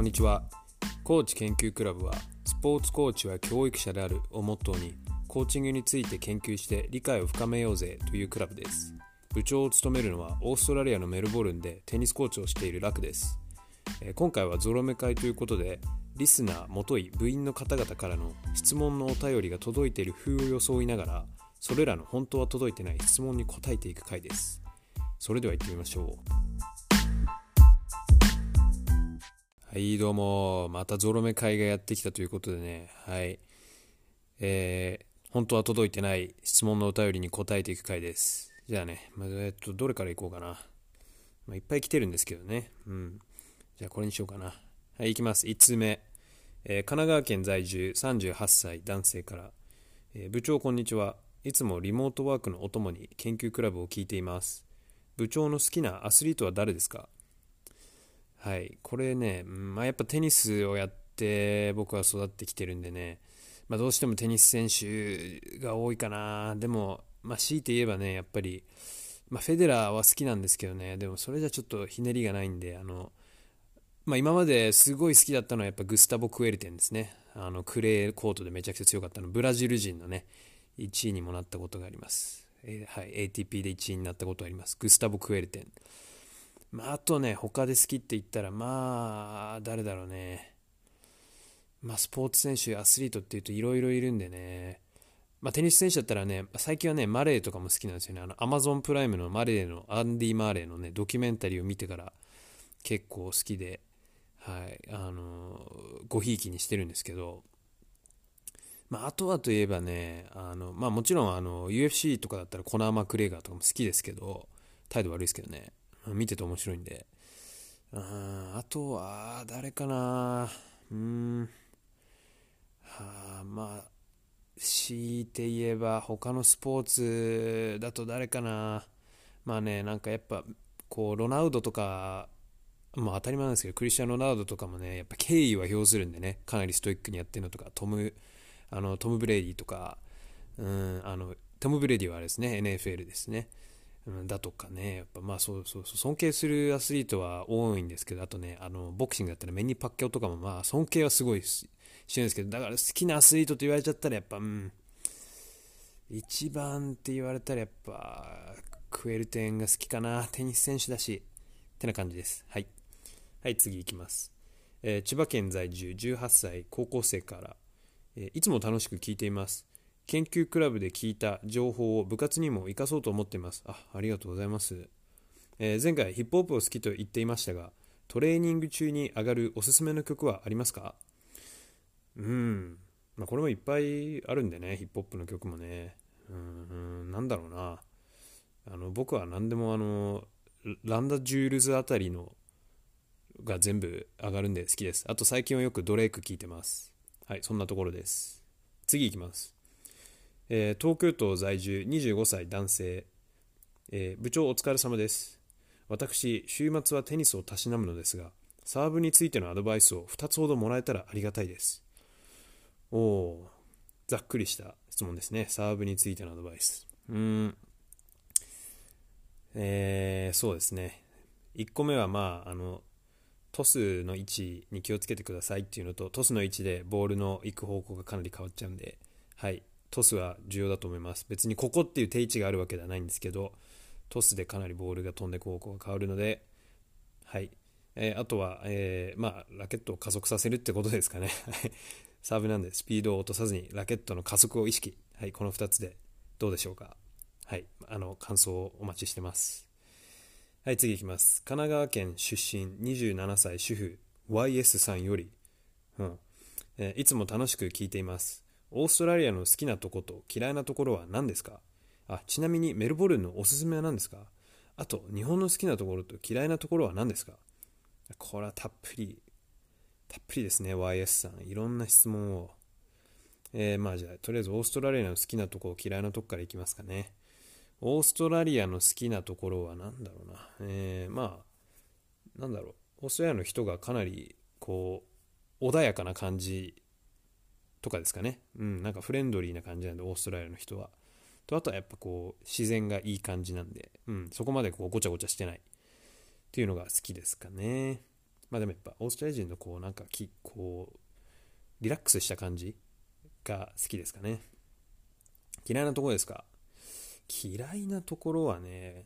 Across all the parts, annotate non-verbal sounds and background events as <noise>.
こんにちは。コーチ研究クラブはスポーツコーチは教育者であるをモットーにコーチングについて研究して理解を深めようぜというクラブです。部長を務めるのはオーストラリアのメルボルンでテニスコーチをしているラクです。今回はゾロ目会ということでリスナーもとい部員の方々からの質問のお便りが届いている風を装いながらそれらの本当は届いてない質問に答えていく回です。それでは行ってみましょう。はいどうもまたゾロ目会がやってきたということでね。はい。えー、本当は届いてない質問のお便りに答えていく回です。じゃあね、まあ、えっとどれからいこうかな、まあ、いっぱい来てるんですけどね。うん。じゃあこれにしようかな。はい行きます。1通目、えー、神奈川県在住38歳男性から、えー、部長こんにちは。いつもリモートワークのお供に研究クラブを聞いています。部長の好きなアスリートは誰ですか？はい、これね、まあ、やっぱテニスをやって僕は育ってきてるんでね、まあ、どうしてもテニス選手が多いかな、でも、まあ、強いて言えばね、やっぱり、まあ、フェデラーは好きなんですけどね、でもそれじゃちょっとひねりがないんで、あのまあ、今まですごい好きだったのはやっぱグスタボ・クエルテンですね、あのクレーコートでめちゃくちゃ強かったの、ブラジル人のね、1位にもなったことがあります。えー、はい、ATP で1位になったことがあります。グスタボ・クエルテン。まあ、あとね、他で好きって言ったら、まあ、誰だろうね。まあ、スポーツ選手、アスリートっていうといろいろいるんでね。まあ、テニス選手だったらね、最近はね、マレーとかも好きなんですよね。あの、アマゾンプライムのマレーの、アンディ・マーレーのね、ドキュメンタリーを見てから結構好きで、はい、あの、ごひいきにしてるんですけど、まあ、あとはといえばね、あの、まあもちろんあの、UFC とかだったらコナー・マクレーガーとかも好きですけど、態度悪いですけどね、見てて面白いんで。ああとは、誰かなうん。はあ、まあ、強いて言えば他のスポーツだと誰かなまあね、なんかやっぱ、こう、ロナウドとか、まあ当たり前なんですけど、クリスチャン・ロナウドとかもね、やっぱ敬意は表するんでね、かなりストイックにやってるのとか、トム、あのトム・ブレイディとか、うん、あのトム・ブレイディはあれですね、NFL ですね。だとかね、やっぱまあそうそう、尊敬するアスリートは多いんですけど、あとね、あのボクシングだったらメニーパッキャオとかもまあ尊敬はすごいしてるんですけど、だから好きなアスリートと言われちゃったらやっぱ、うん、一番って言われたらやっぱ、クエルテンが好きかな、テニス選手だし、ってな感じです。はい。はい、次いきます。えー、千葉県在住18歳高校生からえいつも楽しく聞いています。研究クラブで聞いた情報を部活にも活かそうと思っています。あ、ありがとうございます。えー、前回ヒップホップを好きと言っていましたが、トレーニング中に上がるおすすめの曲はありますか？うん。まあ、これもいっぱいあるんでね、ヒップホップの曲もね。うん、なんだろうな。あの僕は何でもあの、ランダ・ジュールズあたりのが全部上がるんで好きです。あと最近はよくドレイク聴いてます。はい、そんなところです。次いきます。えー、東京都在住25歳男性、えー、部長お疲れ様です。私、週末はテニスをたしなむのですが、サーブについてのアドバイスを2つほどもらえたらありがたいです。おお、ざっくりした質問ですね。サーブについてのアドバイス。うん。えー、そうですね。1個目はまあ、あの、トスの位置に気をつけてくださいっていうのとトスの位置でボールの行く方向がかなり変わっちゃうんで、はい、トスは重要だと思います。別にここっていう定位置があるわけではないんですけどトスでかなりボールが飛んで方向が変わるので、はい。えー、あとは、えー、まあ、ラケットを加速させるってことですかね。<laughs> サーブなんでスピードを落とさずにラケットの加速を意識、はい、この2つでどうでしょうか。はい。あの感想をお待ちしてます。はい、次いきます。神奈川県出身27歳主婦 YS さんより、うん。えー、いつも楽しく聞いています。オーストラリアの好きなとこと嫌いなところは何ですか？あちなみにメルボルンのおすすめは何ですか？あと、日本の好きなところと嫌いなところは何ですか？これはたっぷり、たっぷりですね、YS さん。いろんな質問を。えー、まあじゃあ、とりあえずオーストラリアの好きなとこ、嫌いなとこからいきますかね。オーストラリアの好きなところは何だろうな？えー、まあ、なんだろう。オーストラリアの人がかなり、こう、穏やかな感じとかですかね。うん、なんかフレンドリーな感じなんで、オーストラリアの人は。と、あとはやっぱこう、自然がいい感じなんで、うん、そこまでこう、ごちゃごちゃしてないっていうのが好きですかね。まあでもやっぱオーストラリア人のこうなんかきこうリラックスした感じが好きですかね嫌いなところですか？嫌いなところはね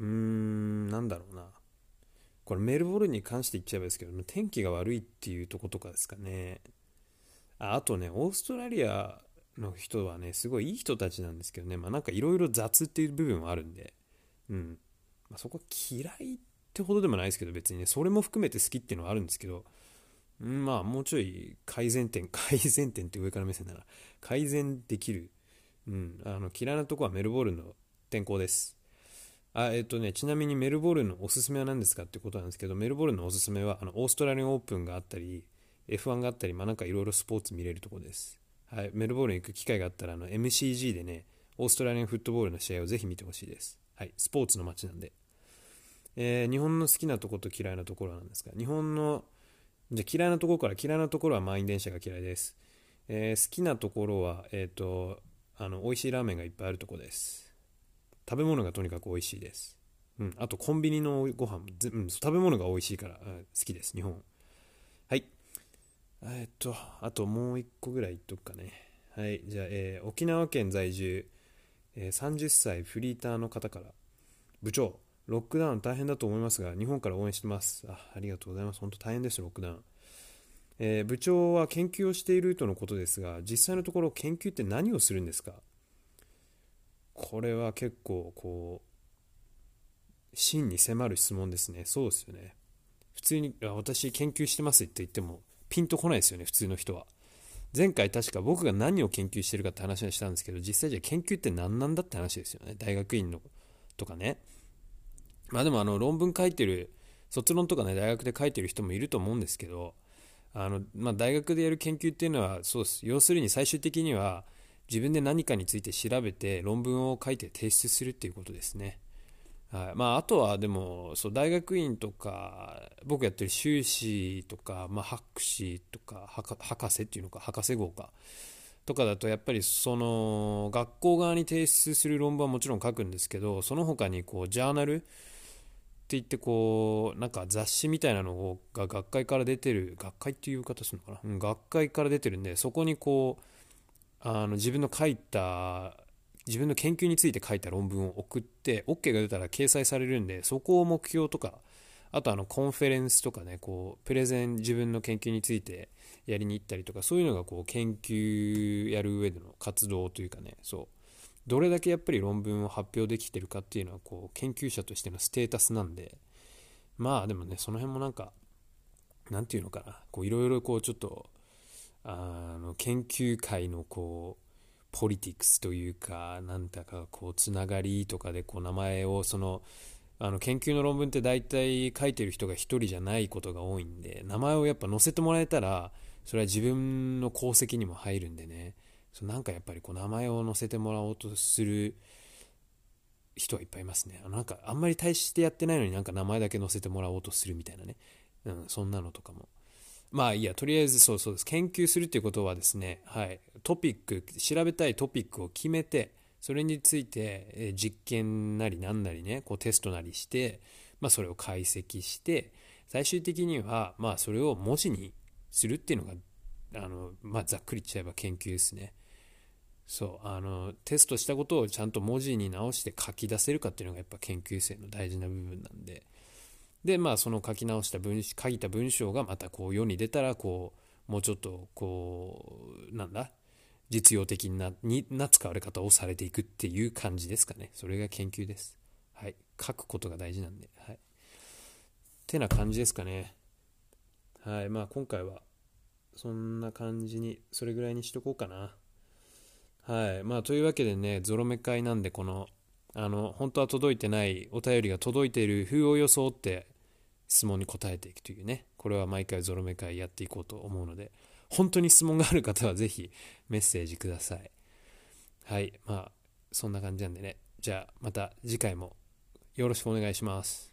うーんなんだろうなこれメルボルンに関して言っちゃえばですけど天気が悪いっていうとことかですかねああとねオーストラリアの人はねすごいいい人たちなんですけどね。まあなんかいろいろ雑っていう部分はあるんで。うん。まあ、そこ嫌いってほどでもないですけど別にね。それも含めて好きっていうのはあるんですけど、うん、まあもうちょい改善点 <laughs> 改善点って上から目線な。ら改善できる、うん、あの嫌いなとこはメルボルンの天候です。あえっ、とね、ちなみにメルボルンのおすすめは何ですかってことなんですけど、メルボルンのおすすめはあのオーストラリアンオープンがあったり、F1 があったり、まあ、なんかいろいろスポーツ見れるとこです。はい、メルボルン行く機会があったらあの MCG でね、オーストラリアンフットボールの試合をぜひ見てほしいです。はい、スポーツの街なんで。えー、日本の好きなとこと嫌いなところなんですが、日本の、じゃ嫌いなところから嫌いなところは満員電車が嫌いです。えー、好きなところは、えっ、ー、と、あの、美味しいラーメンがいっぱいあるとこです。食べ物がとにかく美味しいです。うん、あとコンビニのご飯、うん、食べ物が美味しいから、うん、好きです、日本。はい。えっと、あともう一個ぐらい言っとくかね。はい、じゃあ、えー、沖縄県在住、えー、30歳フリーターの方から、部長、ロックダウン大変だと思いますが、日本から応援してます。あありがとうございます。本当大変です、ロックダウン。えー、部長は研究をしているとのことですが、実際のところ研究って何をするんですか？これは結構こう、真に迫る質問ですね。そうですよね。普通に、私研究してますって言っても、ピンとこないですよね、普通の人は。前回確か僕が何を研究してるかって話をしたんですけど、実際じゃあ研究って何なんだって話ですよね。大学院のとかね。まあでもあの論文書いてる卒論とかね大学で書いてる人もいると思うんですけどあの、まあ、大学でやる研究っていうのはそうです要するに最終的には自分で何かについて調べて論文を書いて提出するっていうことですね。はい。まあ、あとはでもそう大学院とか僕やってる修士とか、まあ、博士とか博士っていうのか博士号かとかだとやっぱりその学校側に提出する論文はもちろん書くんですけどその他にこうジャーナルって言ってこうなんか雑誌みたいなのが学会から出てる学会っていう言い方するのかな、うん、学会から出てるんでそこにこうあの自分の書いた自分の研究について書いた論文を送って OK が出たら掲載されるんでそこを目標とかあとあのコンフェレンスとかねこうプレゼン自分の研究についてやりに行ったりとかそういうのがこう研究やる上での活動というかねそう。どれだけやっぱり論文を発表できてるかっていうのはこう研究者としてのステータスなんでまあでもねその辺もなんかなんていうのかないろいろこうちょっとあの研究会のこうポリティクスというかなんだかこうつながりとかでこう名前をそのあの研究の論文って大体書いてる人が1人じゃないことが多いんで名前をやっぱ載せてもらえたらそれは自分の功績にも入るんでねそなんかやっぱりこう名前を載せてもらおうとする人はいっぱいいますねあの。なんかあんまり大してやってないのになんか名前だけ載せてもらおうとするみたいなね。うん、そんなのとかも。まあいいや、とりあえずそうそうです。研究するっていうことはですね、はい、トピック、調べたいトピックを決めて、それについて、え実験なりなんなりね、こうテストなりして、まあそれを解析して、最終的には、まあそれを文字にするっていうのが、あの、まあざっくり言っちゃえば研究ですね。そうあのテストしたことをちゃんと文字に直して書き出せるかっていうのがやっぱ研究生の大事な部分なんででまあその書き直した文書いた文章がまたこう世に出たらこうもうちょっとこうなんだ実用的なにな使われ方をされていくっていう感じですかね。それが研究です。はい。書くことが大事なんで。はい。てな感じですかね。はい。まあ今回はそんな感じにそれぐらいにしとこうかな。はい。まあ、というわけでね、ゾロ目会なんで、この、あの、本当は届いてないお便りが届いている風を装って質問に答えていくというね、これは毎回ゾロ目会やっていこうと思うので、本当に質問がある方はぜひメッセージください。はい。まあ、そんな感じなんでね。じゃあ、また次回もよろしくお願いします。